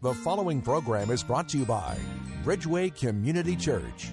The following program is brought to you by Bridgeway Community Church.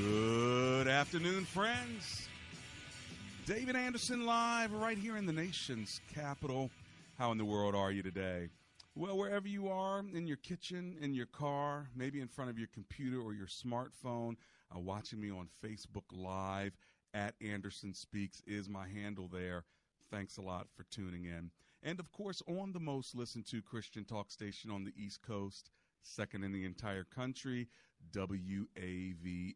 Good afternoon, friends. David Anderson live right here in the nation's capital. How in the world are you today? Well, wherever you are, in your kitchen, in your car, maybe in front of your computer or your smartphone, uh, watching me on Facebook Live at Anderson Speaks is my handle there. Thanks a lot for tuning in. And of course, on the most listened to Christian talk station on the East Coast, second in the entire country, WAVA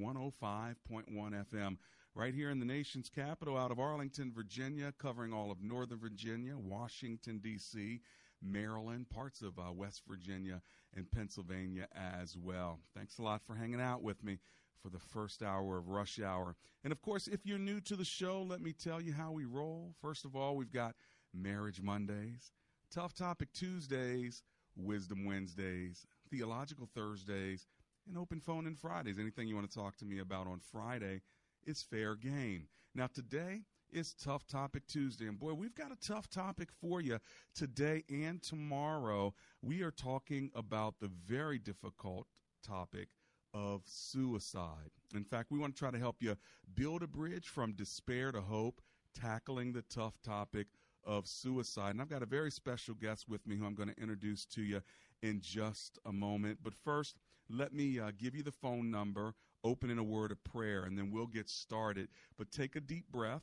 105.1 FM, right here in the nation's capital, out of Arlington, Virginia, covering all of Northern Virginia, Washington, D.C., Maryland, parts of uh, West Virginia, and Pennsylvania as well. Thanks a lot for hanging out with me for the first hour of Rush Hour. And of course, if you're new to the show, let me tell you how we roll. First of all, we've got Marriage Mondays, Tough Topic Tuesdays, Wisdom Wednesdays, Theological Thursdays, and Open Phone and Fridays. Anything you want to talk to me about on Friday is fair game. Now, today is Tough Topic Tuesday. And boy, we've got a tough topic for you today and tomorrow. We are talking about the very difficult topic of suicide. In fact, we want to try to help you build a bridge from despair to hope, tackling the tough topic of suicide. And I've got a very special guest with me who I'm going to introduce to you in just a moment. But first, let me uh, give you the phone number, open in a word of prayer, and then we'll get started. But take a deep breath,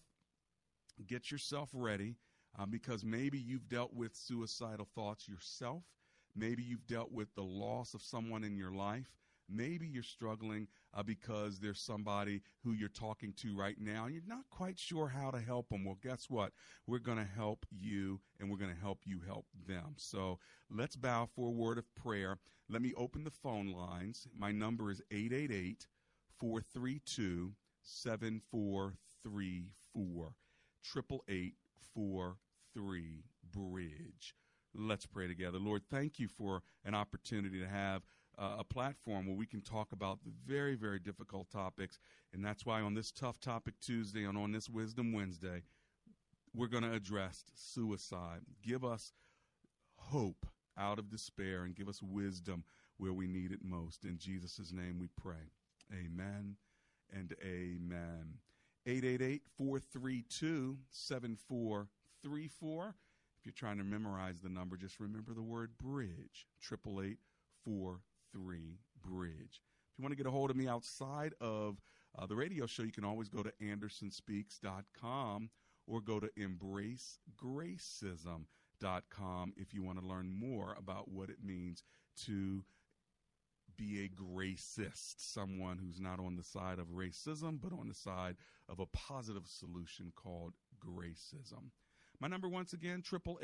get yourself ready, uh, because maybe you've dealt with suicidal thoughts yourself. Maybe you've dealt with the loss of someone in your life. Maybe you're struggling uh, because there's somebody who you're talking to right now and you're not quite sure how to help them. Well, guess what? We're going to help you and we're going to help you help them. So let's bow for a word of prayer. Let me open the phone lines. My number is 888 432 7434. 888 Bridge. Let's pray together. Lord, thank you for an opportunity to have uh, a platform where we can talk about very, very difficult topics. And that's why on this Tough Topic Tuesday and on this Wisdom Wednesday, we're going to address suicide. Give us hope out of despair and give us wisdom where we need it most. In Jesus' name we pray. Amen and amen. 888 432 7434. If you're trying to memorize the number, just remember the word bridge. 888 433 Bridge. If you want to get a hold of me outside of uh, the radio show, you can always go to AndersonSpeaks.com or go to EmbraceGracism.com if you want to learn more about what it means to be a gracist, someone who's not on the side of racism, but on the side of a positive solution called gracism. My number once again, triple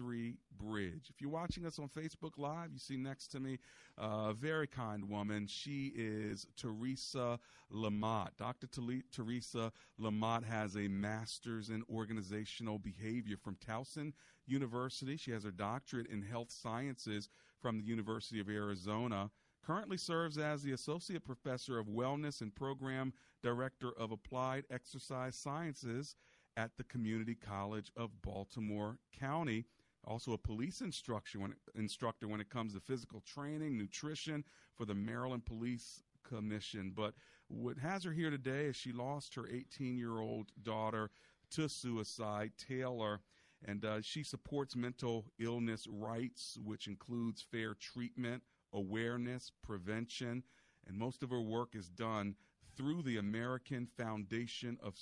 eight four three bridge. If you're watching us on Facebook Live, you see next to me a very kind woman. She is Teresa Lamott. Dr. Teresa Lamott has a master's in organizational behavior from Towson University. She has her doctorate in health sciences from the University of Arizona. Currently serves as the Associate Professor of Wellness and Program Director of Applied Exercise Sciences at the Community College of Baltimore County. Also a police instructor when, instructor when it comes to physical training, nutrition for the Maryland Police Commission. But what has her here today is she lost her 18 year old daughter to suicide, Taylor. And uh, she supports mental illness rights, which includes fair treatment, awareness, prevention, and most of her work is done through the American Foundation of,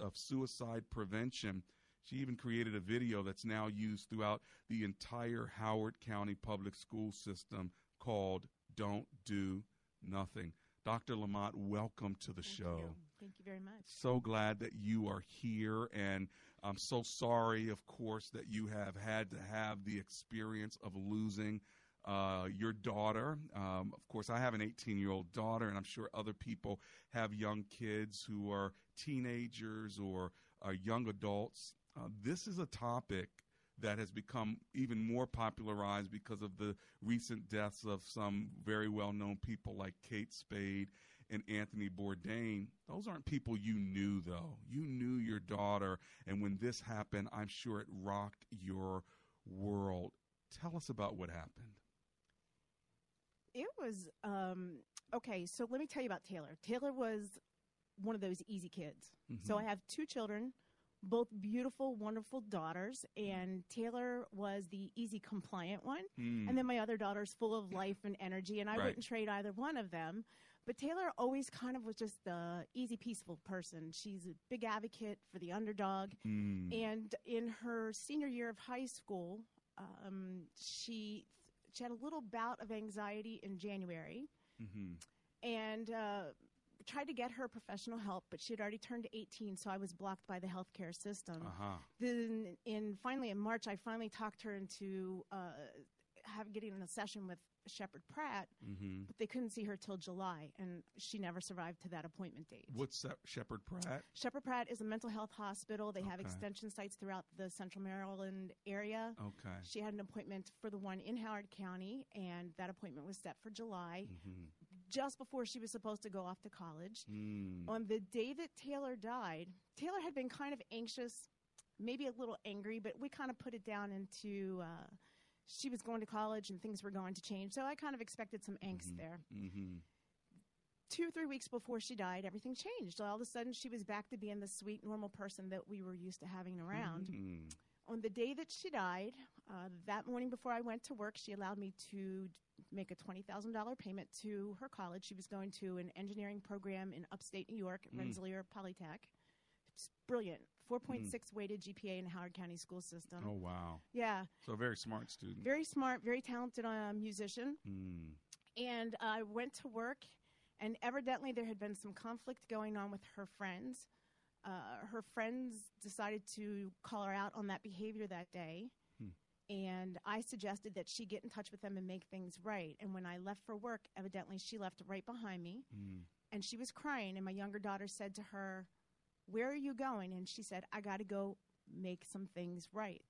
of Suicide Prevention. She even created a video that's now used throughout the entire Howard County public school system called Don't Do Nothing. Dr. Lamont, welcome to the Thank show. You. Thank you very much. So glad that you are here, and I'm so sorry, of course, that you have had to have the experience of losing uh, your daughter. Um, of course, I have an 18 year old daughter, and I'm sure other people have young kids who are teenagers or are young adults. Uh, this is a topic that has become even more popularized because of the recent deaths of some very well known people like Kate Spade and Anthony Bourdain. Those aren't people you knew, though. You knew your daughter, and when this happened, I'm sure it rocked your world. Tell us about what happened. It was um, okay. So let me tell you about Taylor. Taylor was one of those easy kids. Mm-hmm. So I have two children, both beautiful, wonderful daughters, and Taylor was the easy compliant one. Mm. And then my other daughter's full of life and energy, and I right. wouldn't trade either one of them. But Taylor always kind of was just the easy, peaceful person. She's a big advocate for the underdog. Mm. And in her senior year of high school, um, she she had a little bout of anxiety in January, mm-hmm. and uh, tried to get her professional help, but she had already turned 18, so I was blocked by the healthcare system. Uh-huh. Then, in finally in March, I finally talked her into uh, have getting in a session with Sheppard Pratt, mm-hmm. but they couldn't see her till July, and she never survived to that appointment date. What's that, Sheppard Pratt? Sheppard Pratt is a mental health hospital. They okay. have extension sites throughout the Central Maryland area. Okay. She had an appointment for the one in Howard County, and that appointment was set for July, mm-hmm. Just before she was supposed to go off to college. Mm. On the day that Taylor died, Taylor had been kind of anxious, maybe a little angry, but we kind of put it down into. Uh, she was going to college and things were going to change. So I kind of expected some angst mm-hmm. there. Mm-hmm. Two or three weeks before she died, everything changed. All of a sudden, she was back to being the sweet, normal person that we were used to having around. Mm-hmm. On the day that she died, uh, that morning before I went to work, she allowed me to make a $20,000 payment to her college. She was going to an engineering program in upstate New York at mm. Rensselaer Polytech. It's brilliant. 4.6 mm. weighted GPA in Howard County school system. Oh, wow. Yeah. So, very smart student. Very smart, very talented uh, musician. Mm. And I went to work, and evidently there had been some conflict going on with her friends. Uh, her friends decided to call her out on that behavior that day. Hmm. And I suggested that she get in touch with them and make things right. And when I left for work, evidently she left right behind me. Mm. And she was crying. And my younger daughter said to her, where are you going? And she said, I got to go make some things right.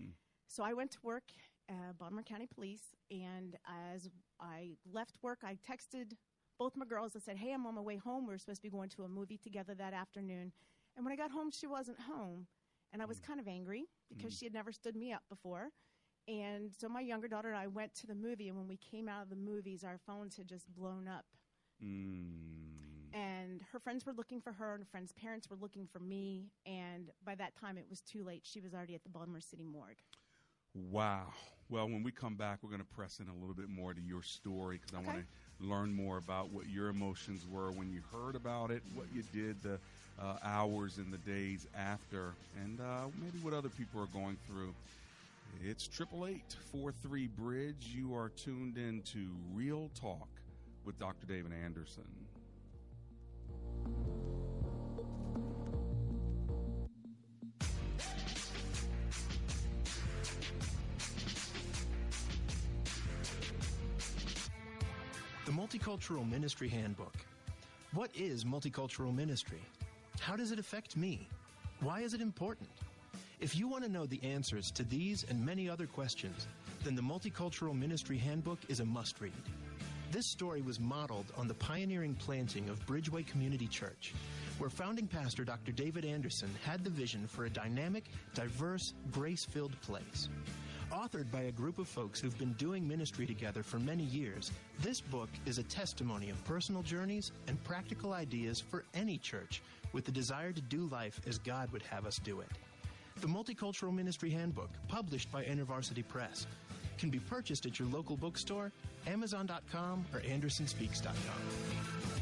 Hmm. So I went to work at Baltimore County Police, and as I left work, I texted both my girls. I said, Hey, I'm on my way home. We are supposed to be going to a movie together that afternoon. And when I got home, she wasn't home. And I was hmm. kind of angry because hmm. she had never stood me up before. And so my younger daughter and I went to the movie, and when we came out of the movies, our phones had just blown up. Mm and her friends were looking for her and her friends' parents were looking for me and by that time it was too late she was already at the baltimore city morgue wow well when we come back we're going to press in a little bit more to your story because i want to learn more about what your emotions were when you heard about it what you did the uh, hours and the days after and uh, maybe what other people are going through. It's triple eight four three bridge. You are tuned in to real talk with dr david anderson Multicultural Ministry Handbook. What is multicultural ministry? How does it affect me? Why is it important? If you want to know the answers to these and many other questions, then the Multicultural Ministry Handbook is a must read. This story was modeled on the pioneering planting of Bridgeway Community Church, where founding pastor Dr. David Anderson had the vision for a dynamic, diverse, grace filled place. Authored by a group of folks who've been doing ministry together for many years, this book is a testimony of personal journeys and practical ideas for any church with the desire to do life as God would have us do it. The Multicultural Ministry Handbook, published by InterVarsity Press, can be purchased at your local bookstore, Amazon.com, or AndersonSpeaks.com.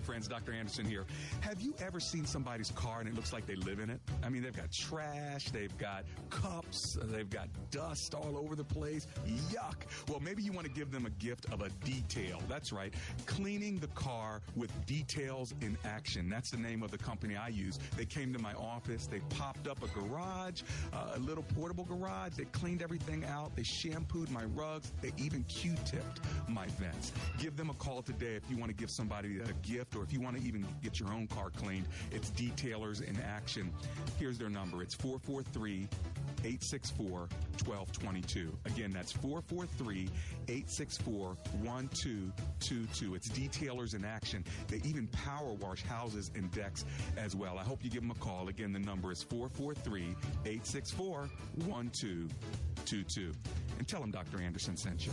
friends, Dr. Anderson here. Have you ever seen somebody's car and it looks like they live in it? I mean, they've got trash, they've got cups, they've got dust all over the place. Yuck. Well, maybe you want to give them a gift of a detail. That's right. Cleaning the car with details in action. That's the name of the company I use. They came to my office, they popped up a garage, uh, a little portable garage. They cleaned everything out, they shampooed my rugs, they even Q tipped my vents. Give them a call today if you want to give somebody a gift or if you want to even get your own car cleaned. It's Detailers in Action. Here's their number it's 443 864 1222. Again, that's 443 864 1222. It's Detailers in Action. They even power wash houses and decks as well. I hope you give them a call. Again, the number is 443 864 1222. And tell them Dr. Anderson sent you.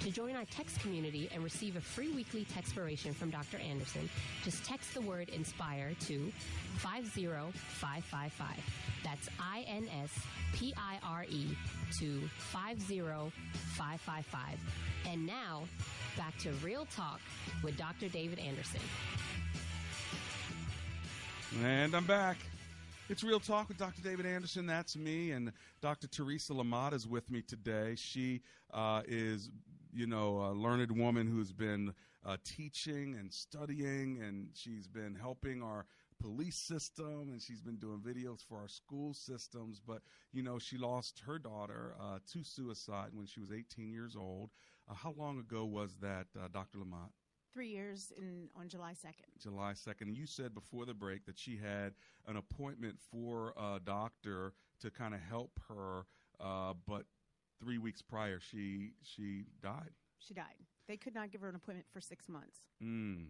To join our text community and receive a free weekly textpiration from Dr. Anderson, just text the word INSPIRE to 50555. That's I N S P I R E to 50555. And now, back to Real Talk with Dr. David Anderson. And I'm back. It's Real Talk with Dr. David Anderson. That's me. And Dr. Teresa Lamott is with me today. She uh, is you know, a learned woman who's been uh, teaching and studying, and she's been helping our police system, and she's been doing videos for our school systems. But you know, she lost her daughter uh, to suicide when she was 18 years old. Uh, how long ago was that, uh, Dr. Lamont? Three years in on July 2nd. July 2nd. You said before the break that she had an appointment for a doctor to kind of help her, uh, but three weeks prior, she she died. She died. They could not give her an appointment for six months. Mm.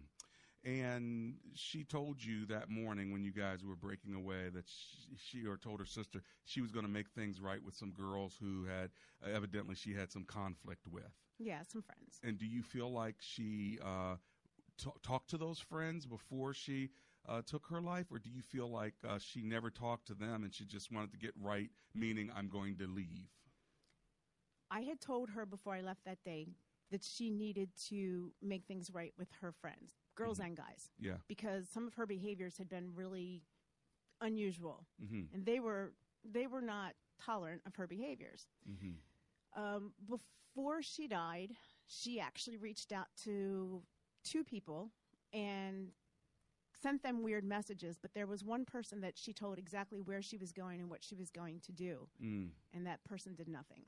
And she told you that morning when you guys were breaking away that she, she or told her sister she was going to make things right with some girls who had uh, evidently she had some conflict with. Yeah, some friends. And do you feel like she uh, t- talked to those friends before she uh, took her life, or do you feel like uh, she never talked to them and she just wanted to get right, meaning I'm going to leave? I had told her before I left that day that she needed to make things right with her friends, girls mm-hmm. and guys. Yeah. Because some of her behaviors had been really unusual, mm-hmm. and they were they were not tolerant of her behaviors. Mm-hmm. Um, before she died, she actually reached out to two people and sent them weird messages. But there was one person that she told exactly where she was going and what she was going to do, mm. and that person did nothing.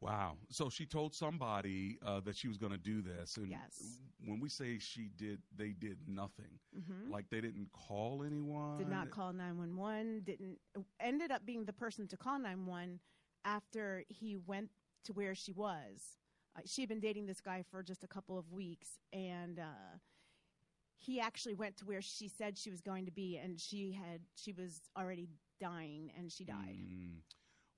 Wow. So she told somebody uh, that she was going to do this. And yes. when we say she did, they did nothing. Mm-hmm. Like they didn't call anyone. Did not call 911. Didn't, ended up being the person to call 911 after he went to where she was. Uh, she had been dating this guy for just a couple of weeks. And, uh, he actually went to where she said she was going to be and she had she was already dying and she died mm.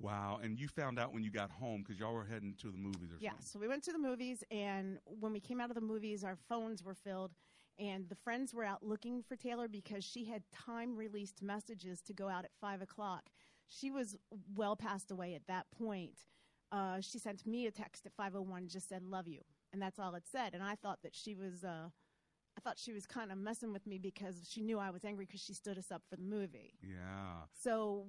Wow. And you found out when you got home because y'all were heading to the movies or yeah, something. so we went to the movies, and when we came out of the movies, our phones were filled, and the friends were out looking for Taylor because she had time released messages to go out at 5 o'clock. She was well passed away at that point. Uh, she sent me a text at 501, just said, Love you. And that's all it said. And I thought that she was. Uh, I thought she was kind of messing with me because she knew I was angry because she stood us up for the movie. Yeah. So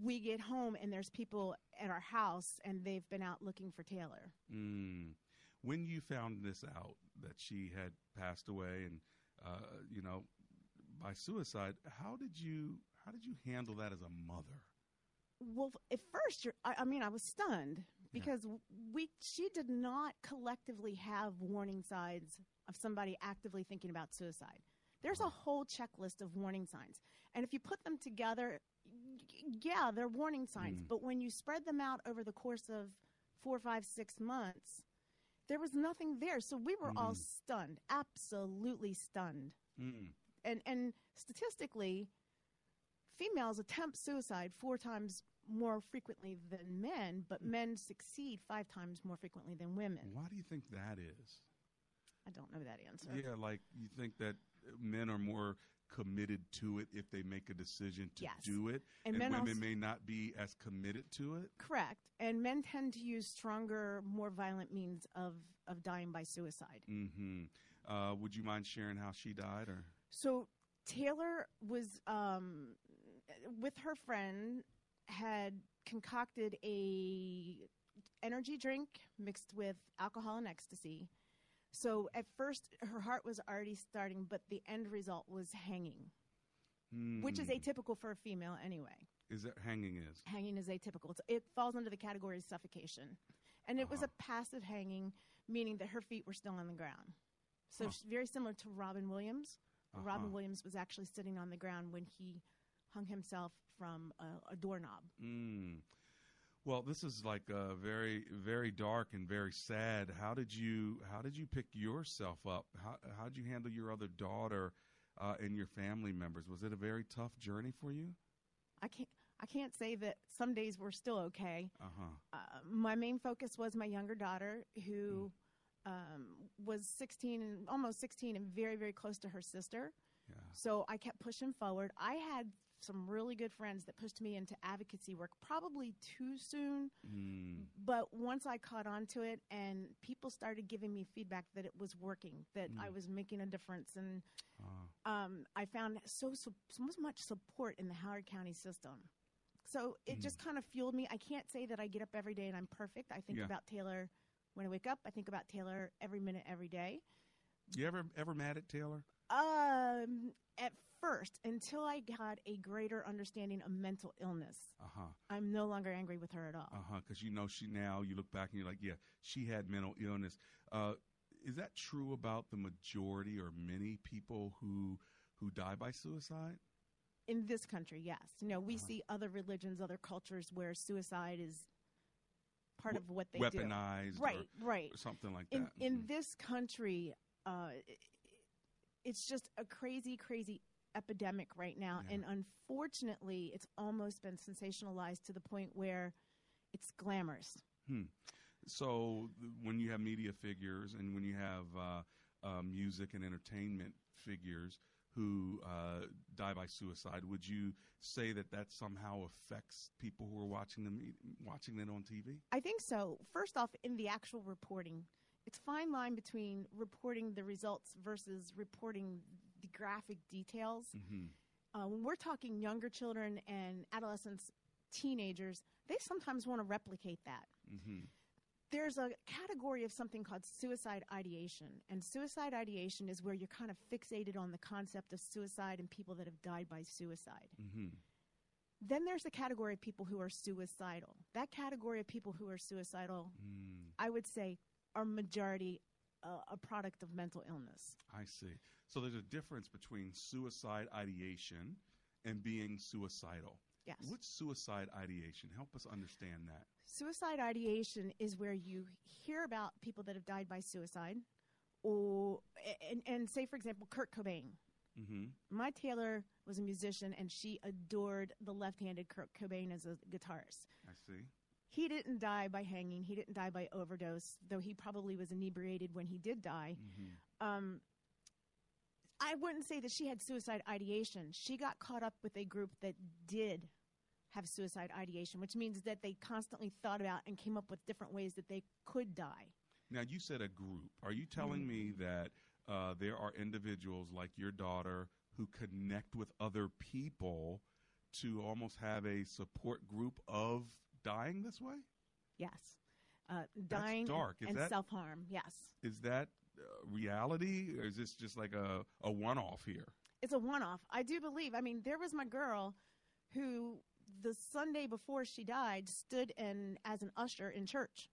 we get home and there's people at our house and they've been out looking for Taylor. Mm. When you found this out that she had passed away and uh, you know by suicide, how did you how did you handle that as a mother? Well, at first, you're, I, I mean, I was stunned because we she did not collectively have warning signs of somebody actively thinking about suicide. There's a whole checklist of warning signs, and if you put them together, yeah, they're warning signs. Mm. But when you spread them out over the course of four, five, six months, there was nothing there. So we were all Mm. stunned, absolutely stunned. Mm. And and statistically, females attempt suicide four times more frequently than men, but men succeed five times more frequently than women. Why do you think that is? I don't know that answer. Yeah, like you think that men are more committed to it if they make a decision to Yes. do it, And and, men women also- may not be as committed to it. Correct. And men tend to use stronger, more violent means of, of dying by suicide. Mm-hmm. Uh, would you mind sharing how she died, or? So Taylor was um, with her friend had concocted a energy drink mixed with alcohol and ecstasy. So at first her heart was already starting, but the end result was hanging, which is Hmm. atypical for a female anyway. Is that hanging is? Hanging is atypical. It falls under the category of suffocation. And it was a passive hanging, meaning that her feet were still on the ground. So Huh. very similar to Robin Williams. Robin Uh-huh. Williams was actually sitting on the ground when he hung himself from a, a doorknob. Mm. Well, this is like uh, very, very dark and very sad. How did you How did you pick yourself up? How How did you handle your other daughter uh, and your family members? Was it a very tough journey for you? I can't. I can't say that some days were still okay. Uh-huh. Uh, my main focus was my younger daughter, who um, was 16 and almost 16 and very, very close to her sister. Yeah. So I kept pushing forward. I had some really good friends that pushed me into advocacy work, probably too soon. Mm. But once I caught on to it and people started giving me feedback that it was working, that I Mm. was making a difference, and Uh, um, I found so, so, so much support in the Howard County system. So it just kind of fueled me. I can't say that I get up every day and I'm perfect. I think Yeah. about Taylor when I wake up. I think about Taylor every minute, every day. you ever ever mad at Taylor? Um, at first, until I got a greater understanding of mental illness, Uh huh. I'm no longer angry with her at all. Uh huh. Because you know she now you look back and you're like, yeah, she had mental illness. Uh, is that true about the majority or many people who who die by suicide? In this country, yes. You know, we Uh-huh. see other religions, other cultures where suicide is part of what they weaponized do. Right, or- right. or something like that. in Mhm. this country, uh, it's just a crazy, crazy epidemic right now, Yeah. and unfortunately, it's almost been sensationalized to the point where it's glamorous. Hmm. So when you have media figures and when you have uh, uh, music and entertainment figures who uh, die by suicide, would you say that that somehow affects people who are watching them watching it on TV? I think so. First off, in the actual reporting, it's fine line between reporting the results versus reporting the graphic details. Mm-hmm. Uh, when we're talking younger children and adolescents, teenagers, they sometimes want to replicate that. Mm-hmm. There's a category of something called suicide ideation. And suicide ideation is where you're kind of fixated on the concept of suicide and people that have died by suicide. Mm-hmm. Then there's the category of people who are suicidal. That category of people who are suicidal, Mm, I would say, are majority uh, a product of mental illness. I see. So there's a difference between suicide ideation and being suicidal. Yes. What's suicide ideation? Help us understand that. Suicide ideation is where you hear about people that have died by suicide, or and, and say, for example, Kurt Cobain. Mm-hmm. My Taylor was a musician, and she adored the left-handed Kurt Cobain as a guitarist. I see. He didn't die by hanging. He didn't die by overdose, though he probably was inebriated when he did die. Mm-hmm. Um, I wouldn't say that she had suicide ideation. She got caught up with a group that did have suicide ideation, which means that they constantly thought about and came up with different ways that they could die. Now, you said a group. Are you telling me that uh, there are individuals like your daughter who connect with other people to almost have a support group of dying this way? Yes. Uh, dying dark. Is and that- self harm. Yes. Is that uh, reality, or is this just like a, a one off here? It's a one off. I do believe. I mean, there was my girl who the Sunday before she died stood in as an usher in church.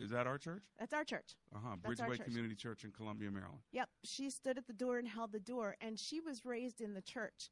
Is that our church? That's our church. Uh huh. That's our Bridgeway church. Community Church in Columbia, Maryland. Yep. She stood at the door and held the door, and she was raised in the church.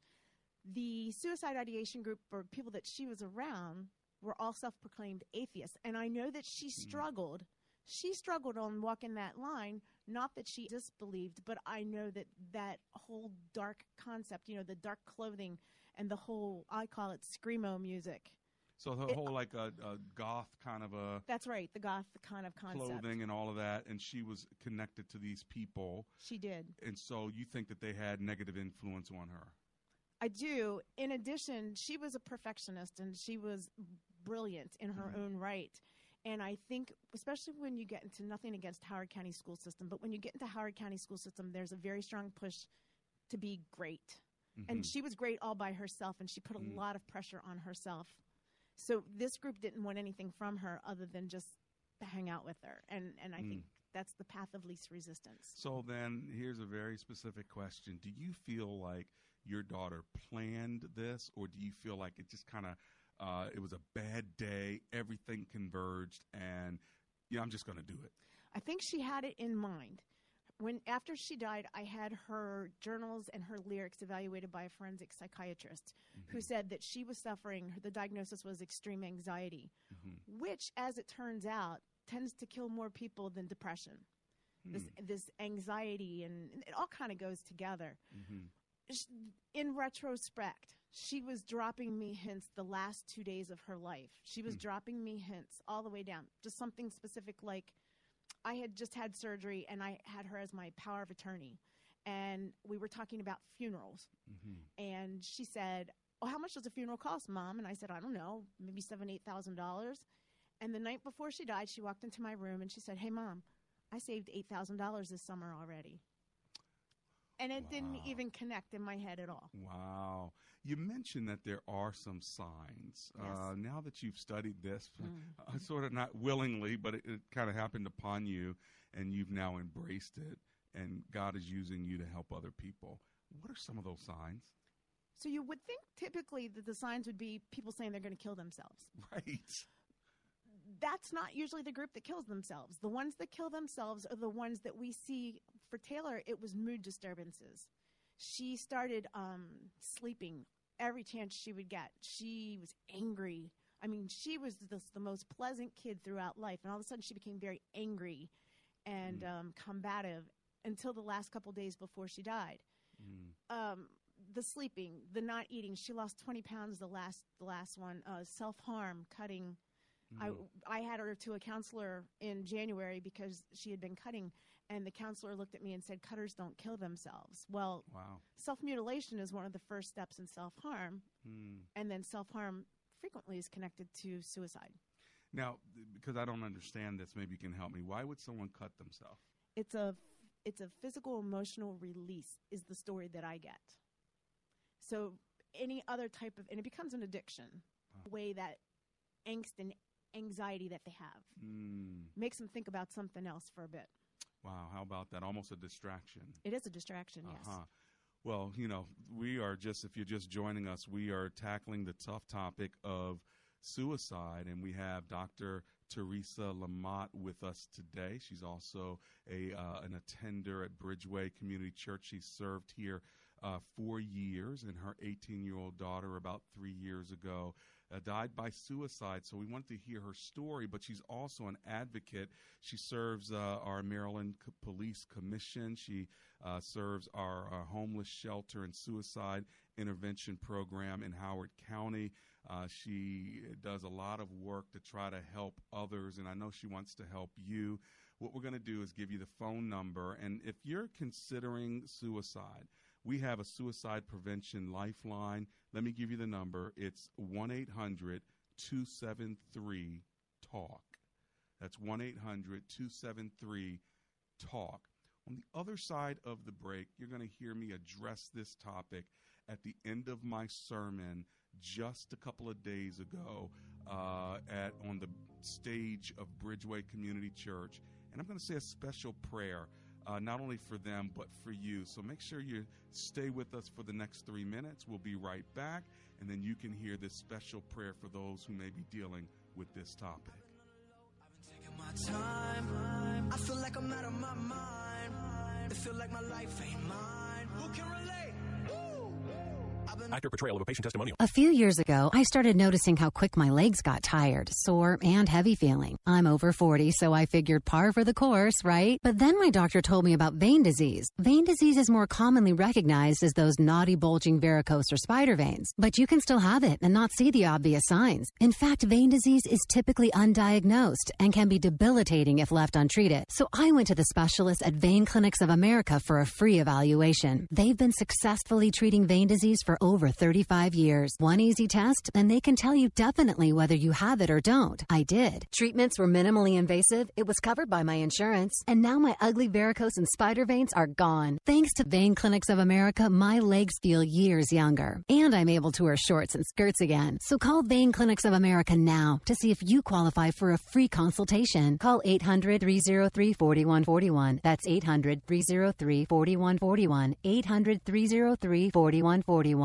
The suicide ideation group or people that she was around were all self proclaimed atheists. And I know that she hmm. struggled. She struggled on walking that line. Not that she disbelieved, but I know that that whole dark concept, you know, the dark clothing and the whole, I call it screamo music. So the It- whole like a, a goth kind of a That's right, the goth kind of concept. clothing and all of that, and she was connected to these people, She did. and so you think that they had negative influence on her. I do. In addition, she was a perfectionist and she was brilliant in her Mm-hmm. own right. And I think, especially when you get into nothing against Howard County school system, but when you get into Howard County school system, there's a very strong push to be great. And Mhm. she was great all by herself, and she put a Mm. lot of pressure on herself. So this group didn't want anything from her other than just to hang out with her. And and I Mm. think that's the path of least resistance. So then, here's a very specific question: Do you feel like your daughter planned this, or do you feel like it just kind of uh, it was a bad day, everything converged, and yeah, I'm just going to do it? I think she had it in mind. When after she died, I had her journals and her lyrics evaluated by a forensic psychiatrist mm-hmm. who said that she was suffering. The diagnosis was extreme anxiety, mm-hmm. which, as it turns out, tends to kill more people than depression. This hmm. this anxiety and it all kind of goes together. Sh- In retrospect, she was dropping me hints the last two days of her life. She was hmm. dropping me hints all the way down. Just something specific like I had just had surgery and I had her as my power of attorney. And we were talking about funerals. Mm-hmm. And she said, Oh, how much does a funeral cost, mom? And I said, I don't know, maybe seven, eight thousand dollars. And the night before she died, she walked into my room and she said, Hey, mom, I saved eight thousand dollars this summer already. And it didn't even connect in my head at all. Wow. You mentioned that there are some signs. Uh, now that you've studied this, uh, sort of not willingly, but it, it kind of happened upon you, and you've now embraced it, and God is using you to help other people. What are some of those signs? So you would think typically that the signs would be people saying they're going to kill themselves. Right. That's not usually the group that kills themselves. The ones that kill themselves are the ones that we see. For Taylor, it was mood disturbances. She started um, sleeping every chance she would get. She was angry. I mean, she was the, the most pleasant kid throughout life, and all of a sudden she became very angry and um, combative until the last couple days before she died. Um, the sleeping, the not eating. She lost twenty pounds. The last, the last one. Uh, Self harm, cutting. I I had her to a counselor in January because she had been cutting, and the counselor looked at me and said, "Cutters don't kill themselves." Well, Wow. self mutilation is one of the first steps in self harm, Hmm. and then self harm frequently is connected to suicide. Now, because I don't understand this, maybe you can help me. Why would someone cut themselves? It's a it's a physical emotional release is the story that I get. So any other type of and it becomes an addiction, way that angst and anxiety that they have Hmm. makes them think about something else for a bit. Wow. How about that? Almost a distraction. It is a distraction, yes. Uh-huh. Well, you know, we are just, if you're just joining us, we are tackling the tough topic of suicide, and we have Dr. Teresa Lamott with us today. She's also a uh, an attender at Bridgeway Community Church. She served here uh, four years, and her 18 year old daughter, about three years ago, uh, died by suicide. So we wanted to hear her story, but she's also an advocate. She serves uh, our Maryland C- Police Commission. She uh, serves our, our homeless shelter and suicide intervention program in Howard County. Uh, she does a lot of work to try to help others, and I know she wants to help you. What we're going to do is give you the phone number, and if you're considering suicide, we have a suicide prevention lifeline. Let me give you the number. It's 1 800 273 TALK. That's 1 800 273 TALK. On the other side of the break, you're going to hear me address this topic at the end of my sermon just a couple of days ago uh, at on the stage of Bridgeway Community Church, and I'm going to say a special prayer. Uh, not only for them, but for you. So make sure you stay with us for the next three minutes. We'll be right back, and then you can hear this special prayer for those who may be dealing with this topic. I feel like I'm out of my mind. Feel like my life ain't mine. Who can relate? Actor portrayal of a patient testimonial. A few years ago, I started noticing how quick my legs got tired, sore, and heavy feeling. I'm over 40, so I figured par for the course, right? But then my doctor told me about vein disease. Vein disease is more commonly recognized as those naughty, bulging varicose or spider veins, but you can still have it and not see the obvious signs. In fact, vein disease is typically undiagnosed and can be debilitating if left untreated. So I went to the specialists at Vein Clinics of America for a free evaluation. They've been successfully treating vein disease for over 35 years. One easy test, and they can tell you definitely whether you have it or don't. I did. Treatments were minimally invasive, it was covered by my insurance, and now my ugly varicose and spider veins are gone. Thanks to Vein Clinics of America, my legs feel years younger, and I'm able to wear shorts and skirts again. So call Vein Clinics of America now to see if you qualify for a free consultation. Call 800 303 4141. That's 800 303 4141. 800 303 4141.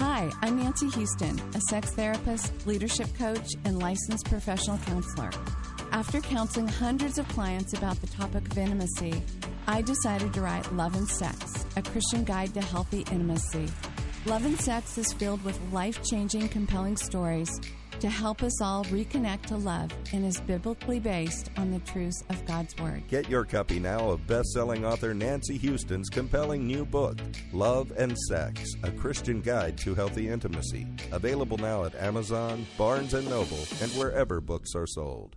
Hi, I'm Nancy Houston, a sex therapist, leadership coach, and licensed professional counselor. After counseling hundreds of clients about the topic of intimacy, I decided to write Love and Sex, a Christian guide to healthy intimacy. Love and Sex is filled with life changing, compelling stories to help us all reconnect to love and is biblically based on the truths of God's Word. Get your copy now of best-selling author Nancy Houston's compelling new book, Love and Sex: A Christian Guide to Healthy Intimacy. Available now at Amazon, Barnes and Noble, and wherever books are sold.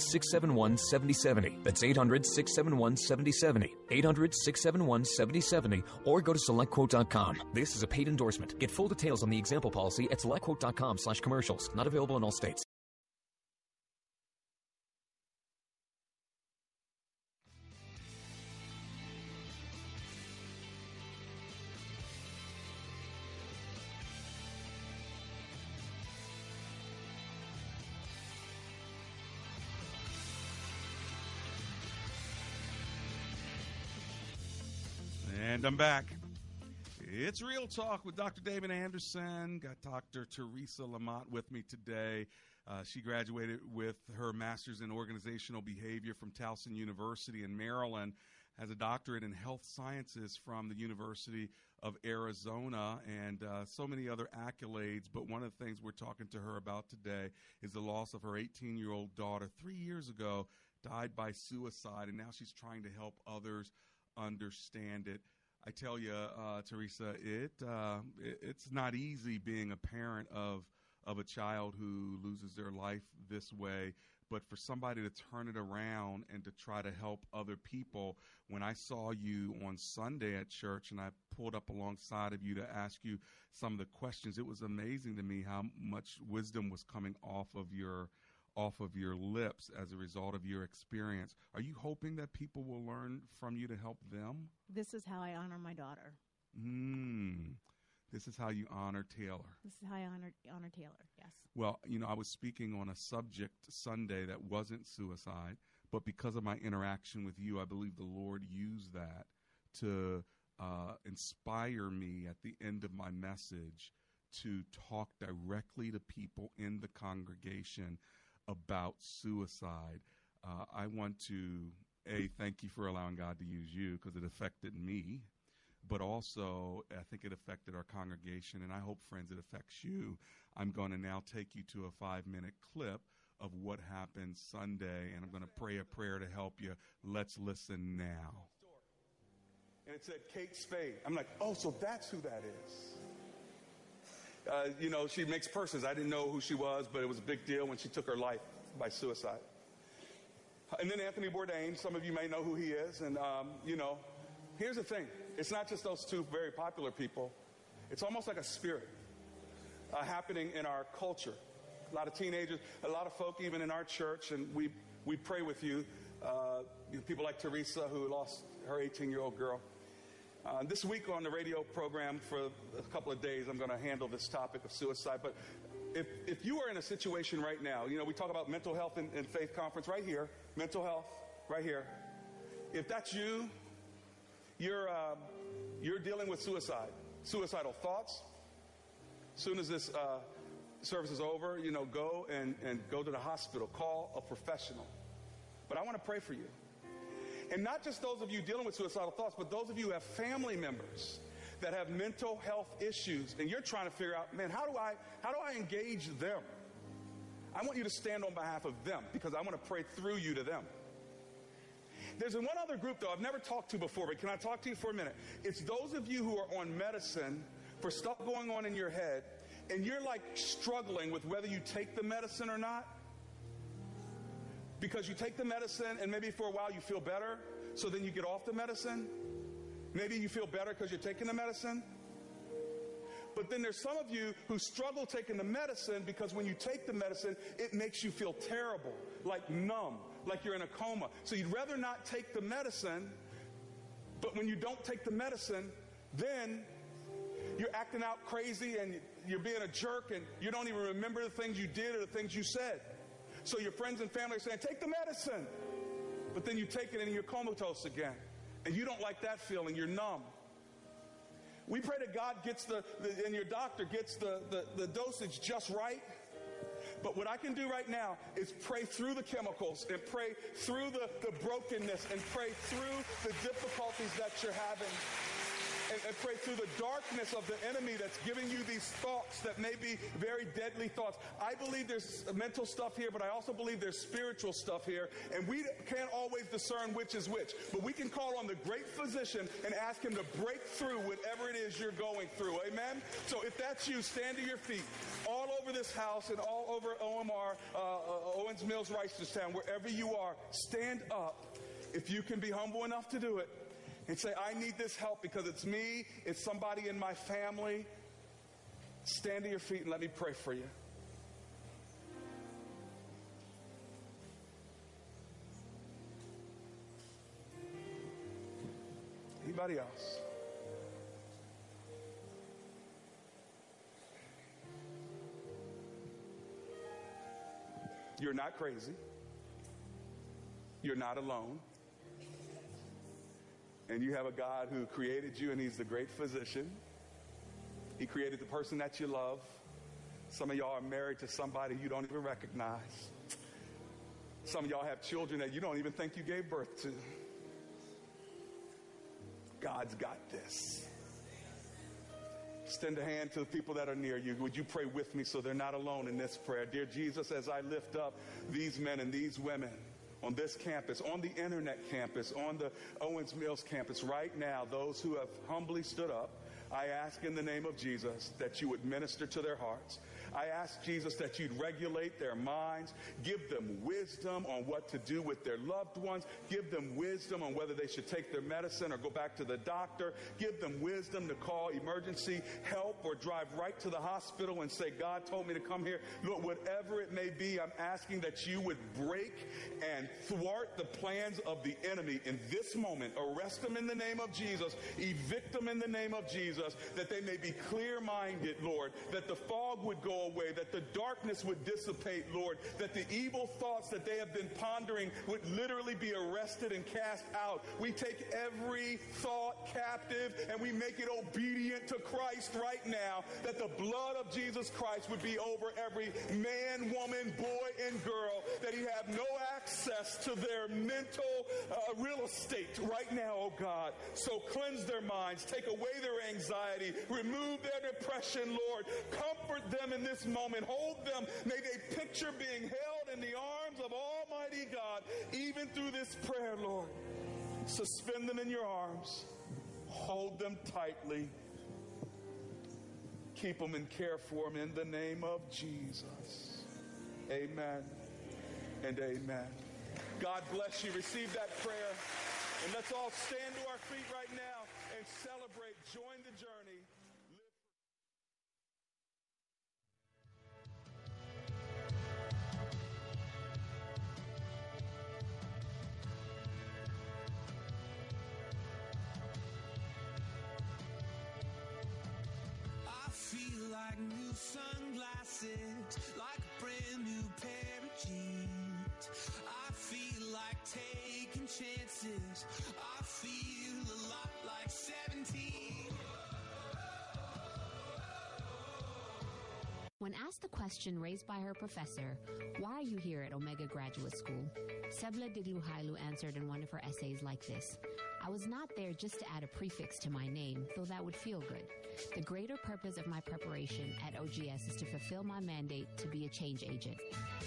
671 7070. That's 800 671 7070. 800 671 7070. Or go to selectquote.com. This is a paid endorsement. Get full details on the example policy at selectquote.com slash commercials. Not available in all states. And I'm back. It's Real Talk with Dr. David Anderson. Got Dr. Teresa Lamont with me today. Uh, she graduated with her master's in organizational behavior from Towson University in Maryland, has a doctorate in health sciences from the University of Arizona, and uh, so many other accolades. But one of the things we're talking to her about today is the loss of her 18 year old daughter. Three years ago, died by suicide, and now she's trying to help others understand it. I tell you, uh, Teresa, it, uh, it, it's not easy being a parent of of a child who loses their life this way. But for somebody to turn it around and to try to help other people, when I saw you on Sunday at church and I pulled up alongside of you to ask you some of the questions, it was amazing to me how much wisdom was coming off of your off of your lips as a result of your experience. Are you hoping that people will learn from you to help them? This is how I honor my daughter. Mm. This is how you honor Taylor. This is how I honor honor Taylor. Yes. Well, you know, I was speaking on a subject Sunday that wasn't suicide, but because of my interaction with you, I believe the Lord used that to uh, inspire me at the end of my message to talk directly to people in the congregation about suicide. Uh, I want to, A, thank you for allowing God to use you because it affected me, but also I think it affected our congregation, and I hope, friends, it affects you. I'm going to now take you to a five minute clip of what happened Sunday, and I'm going to pray a prayer to help you. Let's listen now. And it said Kate Spade. I'm like, oh, so that's who that is. Uh, you know, she makes purses. I didn't know who she was, but it was a big deal when she took her life by suicide. And then Anthony Bourdain, some of you may know who he is. And, um, you know, here's the thing it's not just those two very popular people, it's almost like a spirit uh, happening in our culture. A lot of teenagers, a lot of folk, even in our church, and we, we pray with you. Uh, people like Teresa, who lost her 18 year old girl. Uh, this week on the radio program for a couple of days, I'm going to handle this topic of suicide. But if, if you are in a situation right now, you know, we talk about mental health and, and faith conference right here, mental health right here. If that's you, you're, um, you're dealing with suicide, suicidal thoughts. As soon as this uh, service is over, you know, go and, and go to the hospital, call a professional. But I want to pray for you. And not just those of you dealing with suicidal thoughts, but those of you who have family members that have mental health issues and you're trying to figure out, man, how do I how do I engage them? I want you to stand on behalf of them because I want to pray through you to them. There's one other group though I've never talked to before, but can I talk to you for a minute? It's those of you who are on medicine for stuff going on in your head and you're like struggling with whether you take the medicine or not. Because you take the medicine and maybe for a while you feel better, so then you get off the medicine. Maybe you feel better because you're taking the medicine. But then there's some of you who struggle taking the medicine because when you take the medicine, it makes you feel terrible, like numb, like you're in a coma. So you'd rather not take the medicine, but when you don't take the medicine, then you're acting out crazy and you're being a jerk and you don't even remember the things you did or the things you said. So your friends and family are saying, take the medicine. But then you take it and you're comatose again. And you don't like that feeling. You're numb. We pray that God gets the, the and your doctor gets the, the, the dosage just right. But what I can do right now is pray through the chemicals and pray through the, the brokenness and pray through the difficulties that you're having and, and pray through the darkness of the enemy that's giving you these thoughts that may be very deadly thoughts. I believe there's mental stuff here, but I also believe there's spiritual stuff here. And we can't always discern which is which. But we can call on the great physician and ask him to break through whatever it is you're going through. Amen? So if that's you, stand to your feet. All over this house and all over OMR, uh, uh, Owings Mills, Reisterstown, wherever you are, stand up if you can be humble enough to do it and say, I need this help because it's me, it's somebody in my family. Stand to your feet and let me pray for you. Anybody else? You're not crazy. You're not alone and you have a God who created you and he's the great physician. He created the person that you love. Some of y'all are married to somebody you don't even recognize. Some of y'all have children that you don't even think you gave birth to. God's got this. Extend a hand to the people that are near you. Would you pray with me so they're not alone in this prayer? Dear Jesus, as I lift up these men and these women, on this campus, on the internet campus, on the Owings Mills campus right now, those who have humbly stood up, I ask in the name of Jesus that you would minister to their hearts. I ask Jesus that you'd regulate their minds, give them wisdom on what to do with their loved ones, give them wisdom on whether they should take their medicine or go back to the doctor, give them wisdom to call emergency help or drive right to the hospital and say, God told me to come here. Lord, whatever it may be, I'm asking that you would break and thwart the plans of the enemy in this moment. Arrest them in the name of Jesus, evict them in the name of Jesus, that they may be clear minded, Lord, that the fog would go away, that the darkness would dissipate, Lord, that the evil thoughts that they have been pondering would literally be arrested and cast out. We take every thought captive and we make it obedient to Christ right now, that the blood of Jesus Christ would be over every man, woman, boy, and girl, that he have no access to their mental uh, real estate right now, oh God. So cleanse their minds, take away their anxiety, remove their depression, Lord. Comfort them in this moment, hold them. May they picture being held in the arms of Almighty God, even through this prayer, Lord. Suspend them in your arms, hold them tightly. Keep them and care for them in the name of Jesus. Amen and amen. God bless you. Receive that prayer. And let's all stand to our feet right now and celebrate. Sunglasses, like a brand new pair of jeans. I feel like taking chances. I feel a lot like 17. When asked the question raised by her professor, why are you here at Omega Graduate School? Sebla Digluhailu answered in one of her essays like this I was not there just to add a prefix to my name, though that would feel good. The greater purpose of my preparation at OGS is to fulfill my mandate to be a change agent.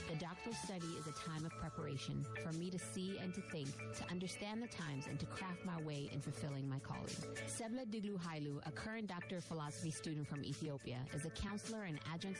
The doctoral study is a time of preparation for me to see and to think, to understand the times, and to craft my way in fulfilling my calling. Sebla Diglu Hailu, a current Doctor of Philosophy student from Ethiopia, is a counselor and adjunct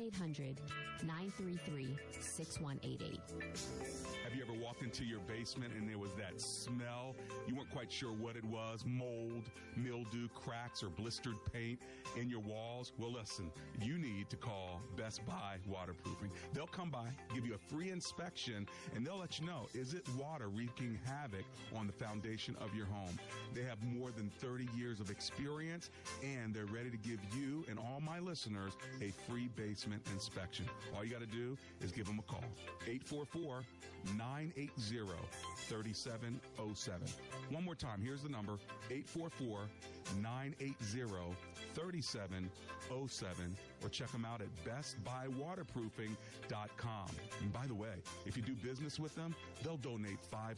800 933 6188. Have you ever walked into your basement and there was that smell? You weren't quite sure what it was mold, mildew, cracks, or blistered paint in your walls? Well, listen, you need to call Best Buy Waterproofing. They'll come by, give you a free inspection, and they'll let you know is it water wreaking havoc on the foundation of your home? They have more than 30 years of experience and they're ready to give you and all my listeners a free basement inspection. All you got to do is give them a call 844 980 3707. One more time, here's the number 844 980 3707 or check them out at bestbuywaterproofing.com. And by the way, if you do business with them, they'll donate $500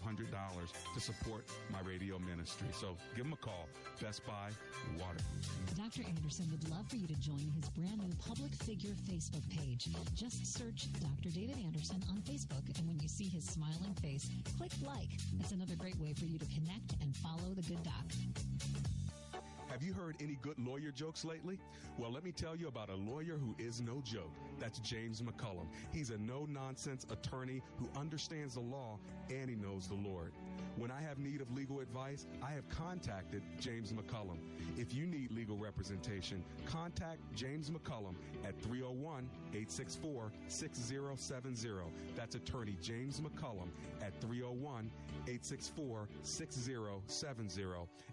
to support my radio ministry. So give them a call, Best Buy Waterproofing. Dr. Anderson would love for you to join his brand new public figure Facebook page. Just search Dr. David Anderson on Facebook, and when you see his smiling face, click like. It's another great way for you to connect and follow the good doc. Have you heard any good lawyer jokes lately? Well, let me tell you about a lawyer who is no joke. That's James McCullum. He's a no nonsense attorney who understands the law and he knows the Lord. When I have need of legal advice, I have contacted James McCullum. If you need legal representation, contact James McCullum at 301 864 6070. That's attorney James McCullum at 301 864 6070.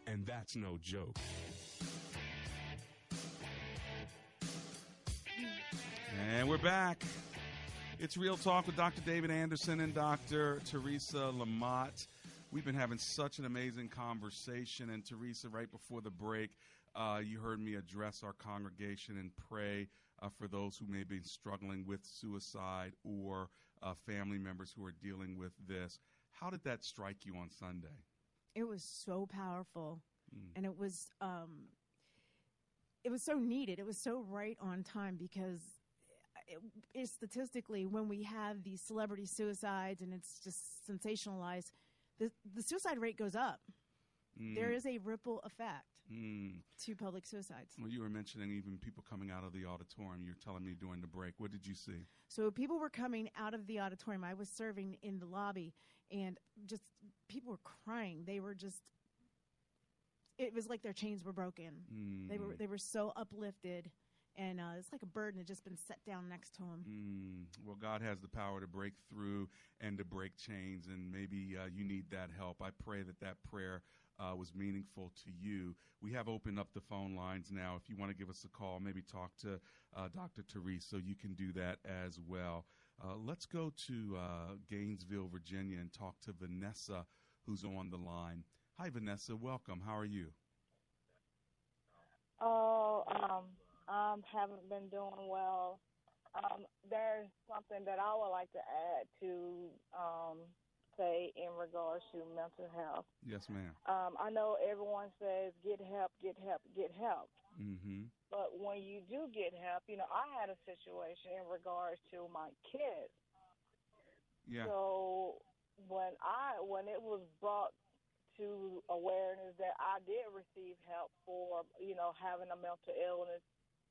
And that's no joke. And we're back. It's Real Talk with Dr. David Anderson and Dr. Teresa Lamott. We've been having such an amazing conversation. And Teresa, right before the break, uh, you heard me address our congregation and pray uh, for those who may be struggling with suicide or uh, family members who are dealing with this. How did that strike you on Sunday? It was so powerful, Mm. and it was um, it was so needed. It was so right on time because it, it, statistically, when we have these celebrity suicides and it's just sensationalized, the the suicide rate goes up. Mm. There is a ripple effect Mm. to public suicides. Well, you were mentioning even people coming out of the auditorium. You're telling me during the break. What did you see? So people were coming out of the auditorium. I was serving in the lobby, and just people were crying. They were just. It was like their chains were broken. They were Mm. they were so uplifted, and uh, it's like a burden had just been set down next to him. Mm, well, God has the power to break through and to break chains, and maybe uh, you need that help. I pray that that prayer uh, was meaningful to you. We have opened up the phone lines now. If you want to give us a call, maybe talk to uh, Dr. Therese, so you can do that as well. Uh, let's go to uh, Gainesville, Virginia, and talk to Vanessa, who's on the line. Hi, Vanessa. Welcome. How are you? Oh, um, I haven't been doing well. Um, there's something that I would like to add to um, say in regards to mental health. Yes, ma'am. Um, I know everyone says get help, get help, get help. Mm-hmm. But when you do get help, you know, I had a situation in regards to my kids. Yeah. So when I when it was brought to awareness that I did receive help for you know having a mental illness,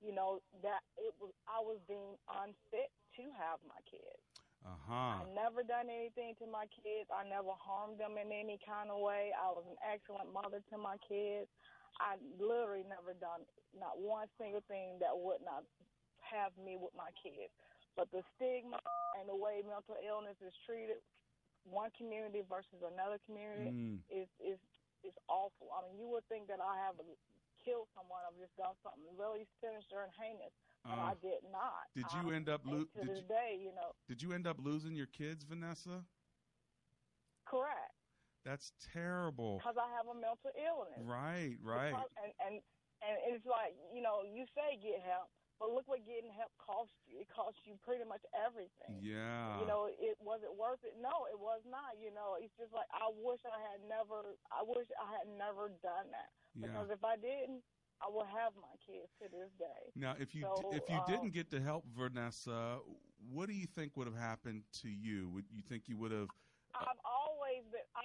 you know that it was I was deemed unfit to have my kids. Uh huh. I never done anything to my kids. I never harmed them in any kind of way. I was an excellent mother to my kids. I literally never done not one single thing that would not have me with my kids. But the stigma and the way mental illness is treated, one community versus another community, Mm. is is is awful. I mean, you would think that I have killed someone, I've just done something really sinister and heinous, Uh, I did not. did you I- end up lo- to did this you- day, you know, Did you end up losing your kids, Vanessa? correct. That's terrible. because I have a mental illness. Right, right. Because- and and and it's like you know, you say get help, but look what getting help costs you. It costs you pretty much everything. Yeah. You know, it was it worth it? No, it was not. You know, it's just like I wish I had never. I wish I had never done that Yeah. because if I didn't, I would have my kids to this day. Now, if you So, if you um, didn't get to help Vanessa, what do you think would have happened to you? Would you think you would have? I've always been.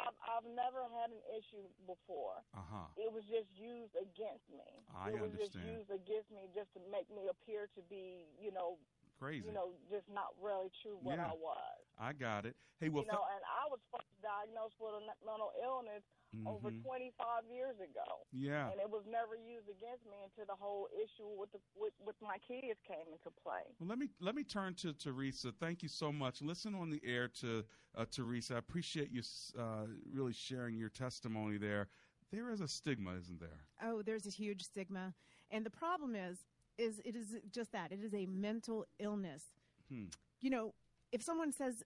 I've I've never had an issue before. Uh huh. It was just used against me. I it was just used against me just to make me appear to be, you know, Crazy. you know, just not really true what Yeah. I was. I got it. Hey, well, you know, and I was first diagnosed with a mental illness over Mhm. 25 years ago. Yeah. And it was never used against me until the whole issue with the with, with my kids came into play. Well, let me let me turn to Teresa. Thank you so much. Listen on the air to uh, Teresa. I appreciate you uh, really sharing your testimony there. There is a stigma, isn't there? Oh, there's a huge stigma, and the problem is, is it is just that it is a mental illness. Hmm. You know, if someone says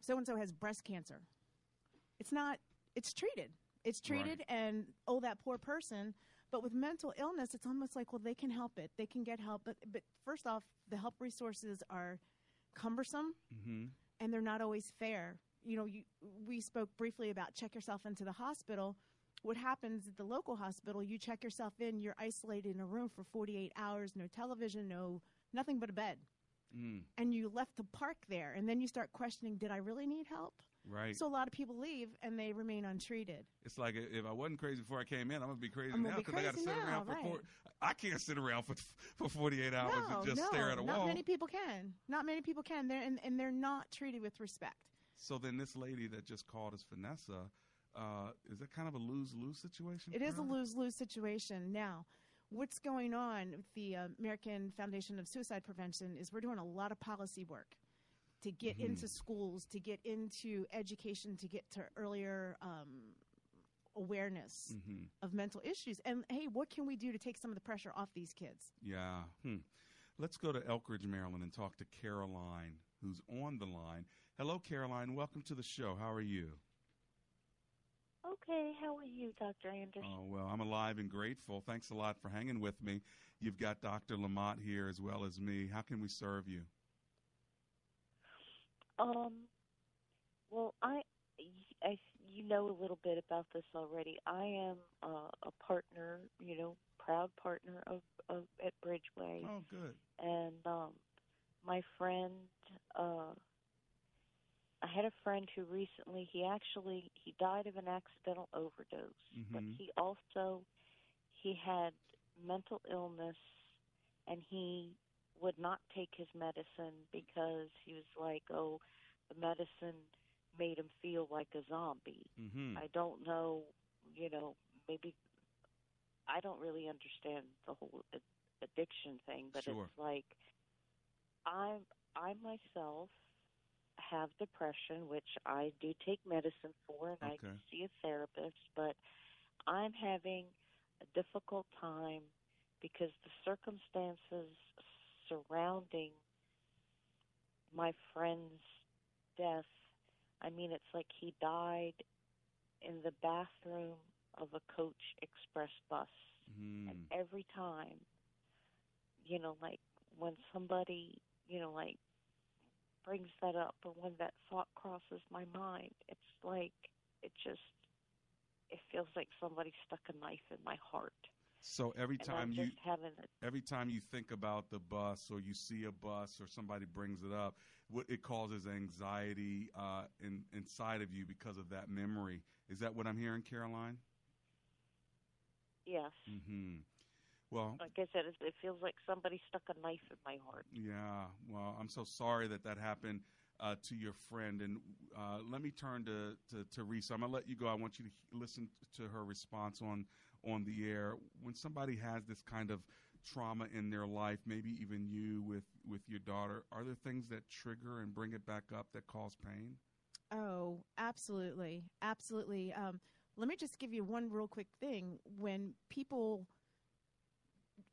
so and so has breast cancer, it's not. It's treated. It's treated, and oh, that poor person. But with mental illness, it's almost like, well, they can help it. They can get help. But but first off, the help resources are cumbersome Mm-hmm. and they're not always fair. You know, you, we spoke briefly about check yourself into the hospital. What happens at the local hospital? You check yourself in. You're isolated in a room for 48 hours. No television. No nothing but a bed. Mm. And you left to park there, and then you start questioning, did I really need help? Right. So a lot of people leave and they remain untreated. It's like if I wasn't crazy before I came in, I'm gonna be crazy now gonna be because I got to sit now, around for right. four. I can't sit around for for 48 hours no, and just no, stare at a wall. not many people can. Not many people can. They're and, and they're not treated with respect. So then this lady that just called us Vanessa, uh, is that kind of a lose lose situation? It is is a lose lose situation. Now, what's going on with the uh, American Foundation of Suicide Prevention is we're doing a lot of policy work to get Mhm. into schools, to get into education, to get to earlier um, awareness Mhm. of mental issues. And hey, what can we do to take some of the pressure off these kids? Yeah. Hmm. Let's go to Elkridge, Maryland, and talk to Caroline, who's on the line. Hello, Caroline. Welcome to the show. How are you? Okay, how are you, Dr. Anderson? Oh, well, I'm alive and grateful. Thanks a lot for hanging with me. You've got Dr. Lamont here as well as me. How can we serve you? Um, well, I, I, you know a little bit about this already. I am uh, a partner, you know, proud partner of, of at Bridgeway. Oh, good. And um, my friend, uh, I had a friend who recently he actually he died of an accidental overdose, but Mhm. he also he had mental illness and he would not take his medicine because he was like, "Oh, the medicine made him feel like a zombie." Mm-hmm. I don't know, you know, maybe I don't really understand the whole addiction thing, but Sure. it's like I'm I myself have depression, which I do take medicine for, and I see a therapist, but I'm having a difficult time because the circumstances surrounding my friend's death. I mean, it's like he died in the bathroom of a coach express bus. Mm. And every time, you know, like when somebody, you know, like brings that up or when that thought crosses my mind, it's like, it just, it feels like somebody stuck a knife in my heart. So every time you every time you think about the bus or you see a bus or somebody brings it up, what it causes anxiety uh, in, inside of you because of that memory. Is that what I'm hearing, Caroline? yes. Mm-hmm. Well, Like I said, it, it feels like somebody stuck a knife in my heart. Yeah, well, I'm so sorry that that happened uh, to your friend. And uh, let me turn to, to Teresa. I'm gonna let you go. I want you to listen to her response on on the air. When somebody has this kind of trauma in their life, maybe even you with with your daughter, are there things that trigger and bring it back up that cause pain? Oh, absolutely. Absolutely. Um, let me just give you one real quick thing. When people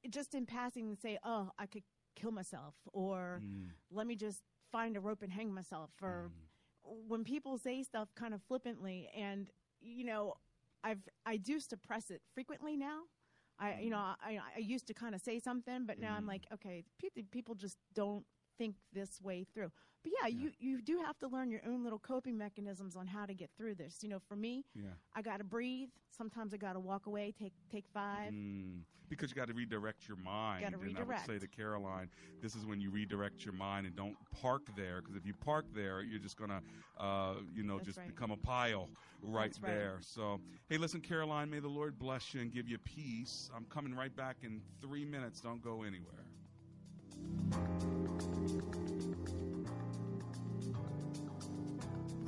just in passing say, oh, I could kill myself, or mm. let me just find a rope and hang myself, or mm. when people say stuff kind of flippantly, and, you know, I've, I do suppress it frequently now. I, you mm. know, I, I used to kind of say something, but now I'm like, okay, people just don't think this way through. But yeah, you you do have to learn your own little coping mechanisms on how to get through this. You know, for me, Yeah. I got to breathe. Sometimes I got to walk away, take take five. Mm, because you got to redirect your mind. Gotta and I would say to Caroline, this is when you redirect your mind and don't park there. Because if you park there, you're just gonna, uh, you know, That's just right. become a pile right right. there. So, hey, listen, Caroline, may the Lord bless you and give you peace. I'm coming right back in three minutes. Don't go anywhere.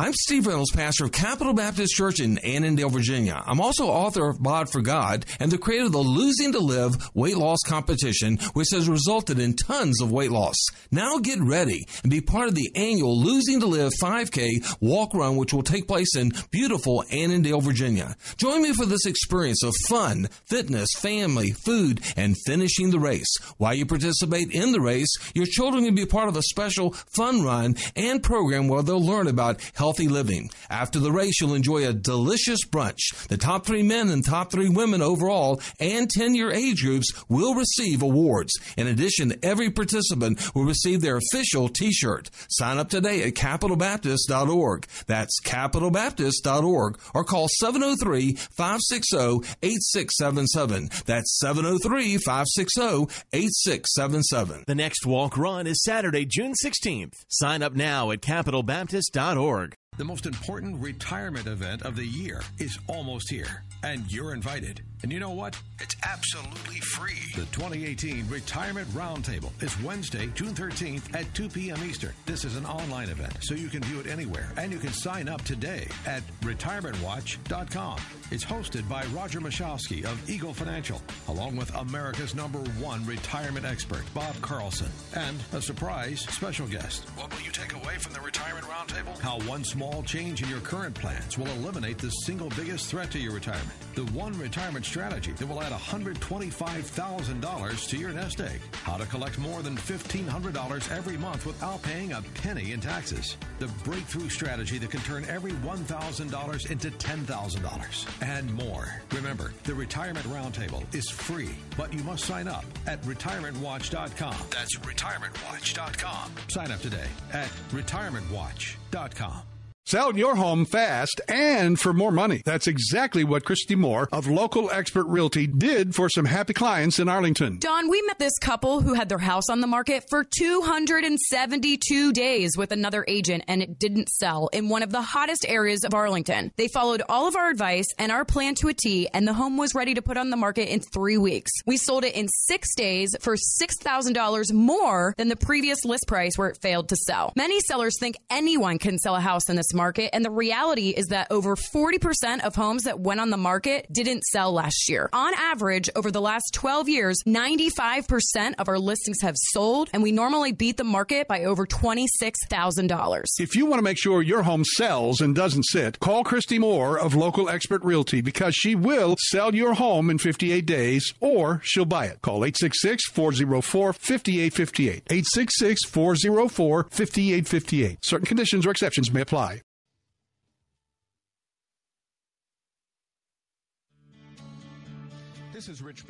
I'm Steve Reynolds, pastor of Capital Baptist Church in Annandale, Virginia. I'm also author of Bod for God and the creator of the Losing to Live weight loss competition, which has resulted in tons of weight loss. Now get ready and be part of the annual Losing to Live 5K walk run, which will take place in beautiful Annandale, Virginia. Join me for this experience of fun, fitness, family, food, and finishing the race. While you participate in the race, your children can be part of a special fun run and program where they'll learn about healthy living. After the race, you'll enjoy a delicious brunch. The top three men and top three women overall and 10 year age groups will receive awards. In addition, every participant will receive their official t-shirt. Sign up today at capitalbaptist.org. That's capitalbaptist.org or call 703-560-8677. That's 703-560-8677. The next walk run is Saturday, June 16th. Sign up now at capitalbaptist.org. The most important retirement event of the year is almost here, and you're invited. And you know what? It's absolutely free. The 2018 Retirement Roundtable is Wednesday, June 13th at 2 p.m. Eastern. This is an online event, so you can view it anywhere, and you can sign up today at retirementwatch.com. It's hosted by Roger Michalski of Eagle Financial, along with America's number one retirement expert, Bob Carlson, and a surprise special guest. What will you take away from the Retirement Roundtable? How one small small change in your current plans will eliminate the single biggest threat to your retirement. The one retirement strategy that will add $125,000 to your nest egg. How to collect more than $1,500 every month without paying a penny in taxes. The breakthrough strategy that can turn every $1,000 into $10,000 and more. Remember, the Retirement Roundtable is free, but you must sign up at retirementwatch.com. That's retirementwatch.com. Sign up today at retirementwatch.com. Sell your home fast and for more money. That's exactly what Christy Moore of Local Expert Realty did for some happy clients in Arlington. Don, we met this couple who had their house on the market for 272 days with another agent and it didn't sell in one of the hottest areas of Arlington. They followed all of our advice and our plan to a T and the home was ready to put on the market in three weeks. We sold it in six days for $6,000 more than the previous list price where it failed to sell. Many sellers think anyone can sell a house in this market. And the reality is that over 40% of homes that went on the market didn't sell last year. On average, over the last 12 years, 95% of our listings have sold, and we normally beat the market by over $26,000. If you want to make sure your home sells and doesn't sit, call Christy Moore of Local Expert Realty because she will sell your home in 58 days or she'll buy it. Call 866 404 5858. 866 404 5858. Certain conditions or exceptions may apply.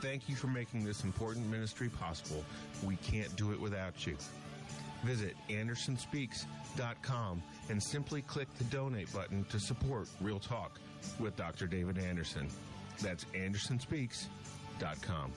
Thank you for making this important ministry possible. We can't do it without you. Visit AndersonSpeaks.com and simply click the donate button to support Real Talk with Dr. David Anderson. That's AndersonSpeaks.com.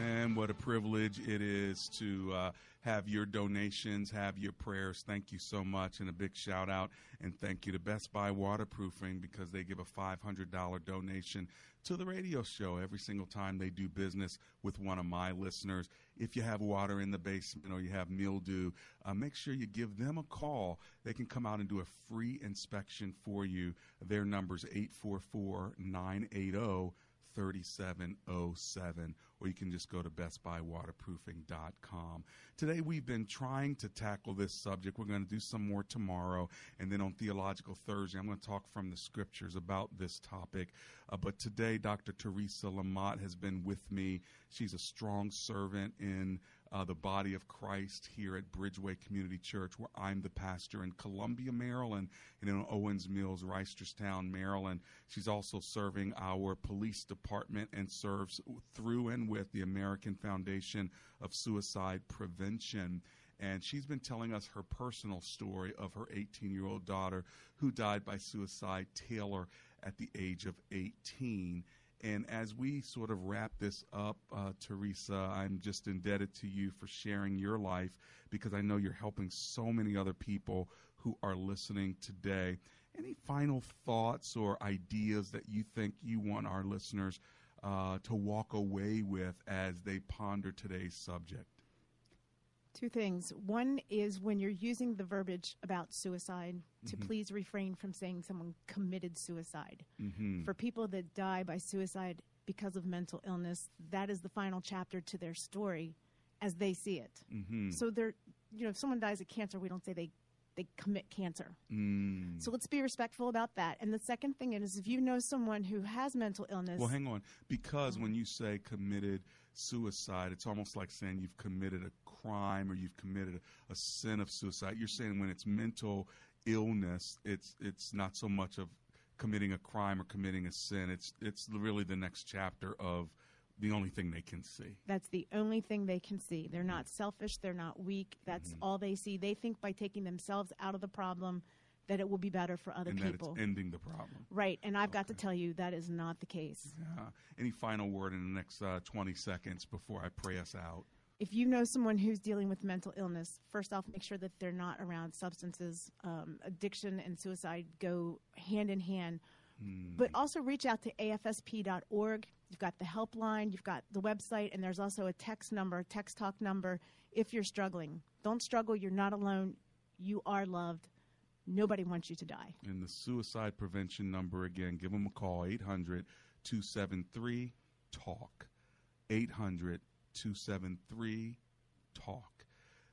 And what a privilege it is to uh, have your donations, have your prayers. Thank you so much. And a big shout out and thank you to Best Buy Waterproofing because they give a $500 donation to the radio show every single time they do business with one of my listeners. If you have water in the basement or you have mildew, uh, make sure you give them a call. They can come out and do a free inspection for you. Their number is 844 980 3707, or you can just go to bestbuywaterproofing.com. Today, we've been trying to tackle this subject. We're going to do some more tomorrow, and then on Theological Thursday, I'm going to talk from the scriptures about this topic. Uh, but today, Dr. Teresa Lamott has been with me. She's a strong servant in uh, the body of Christ here at Bridgeway Community Church, where I'm the pastor in Columbia, Maryland, and in Owings Mills, Reisterstown, Maryland. She's also serving our police department and serves through and with the American Foundation of Suicide Prevention. And she's been telling us her personal story of her 18 year old daughter who died by suicide, Taylor, at the age of 18. And as we sort of wrap this up, uh, Teresa, I'm just indebted to you for sharing your life because I know you're helping so many other people who are listening today. Any final thoughts or ideas that you think you want our listeners uh, to walk away with as they ponder today's subject? Two things. One is when you're using the verbiage about suicide, to Mhm. please refrain from saying someone committed suicide. Mhm. For people that die by suicide because of mental illness, that is the final chapter to their story as they see it. Mhm. So they're, you know, if someone dies of cancer, we don't say they they commit cancer. Mm. So let's be respectful about that. And the second thing is, if you know someone who has mental illness, Well, hang on. Because when you say committed suicide, it's almost like saying you've committed a crime or you've committed a, a sin of suicide. You're saying when it's mental illness, it's it's not so much of committing a crime or committing a sin. It's it's really the next chapter of the only thing they can see. That's the only thing they can see. They're not selfish. They're not weak. That's Mm-hmm. all they see. They think by taking themselves out of the problem that it will be better for other and people. it's ending the problem. right. And I've got to tell you, that is not the case. Uh, any final word in the next uh, 20 seconds before I pray us out? if you know someone who's dealing with mental illness, first off, make sure that they're not around substances. Um, addiction and suicide go hand in hand. But also reach out to afsp.org. You've got the helpline, you've got the website, and there's also a text number, text talk number if you're struggling. Don't struggle. You're not alone. You are loved. Nobody wants you to die. And the suicide prevention number again, give them a call 800 273 TALK. 800 273 TALK.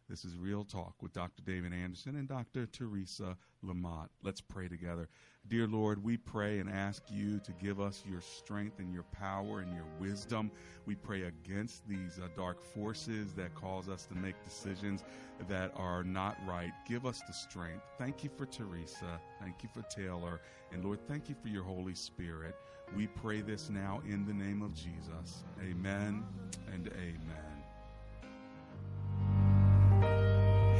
This is Real Talk with Dr. David Anderson and Dr. Teresa Lamont. Let's pray together. Dear Lord, we pray and ask you to give us your strength and your power and your wisdom. We pray against these uh, dark forces that cause us to make decisions that are not right. Give us the strength. Thank you for Teresa. Thank you for Taylor. And Lord, thank you for your Holy Spirit. We pray this now in the name of Jesus. Amen and amen.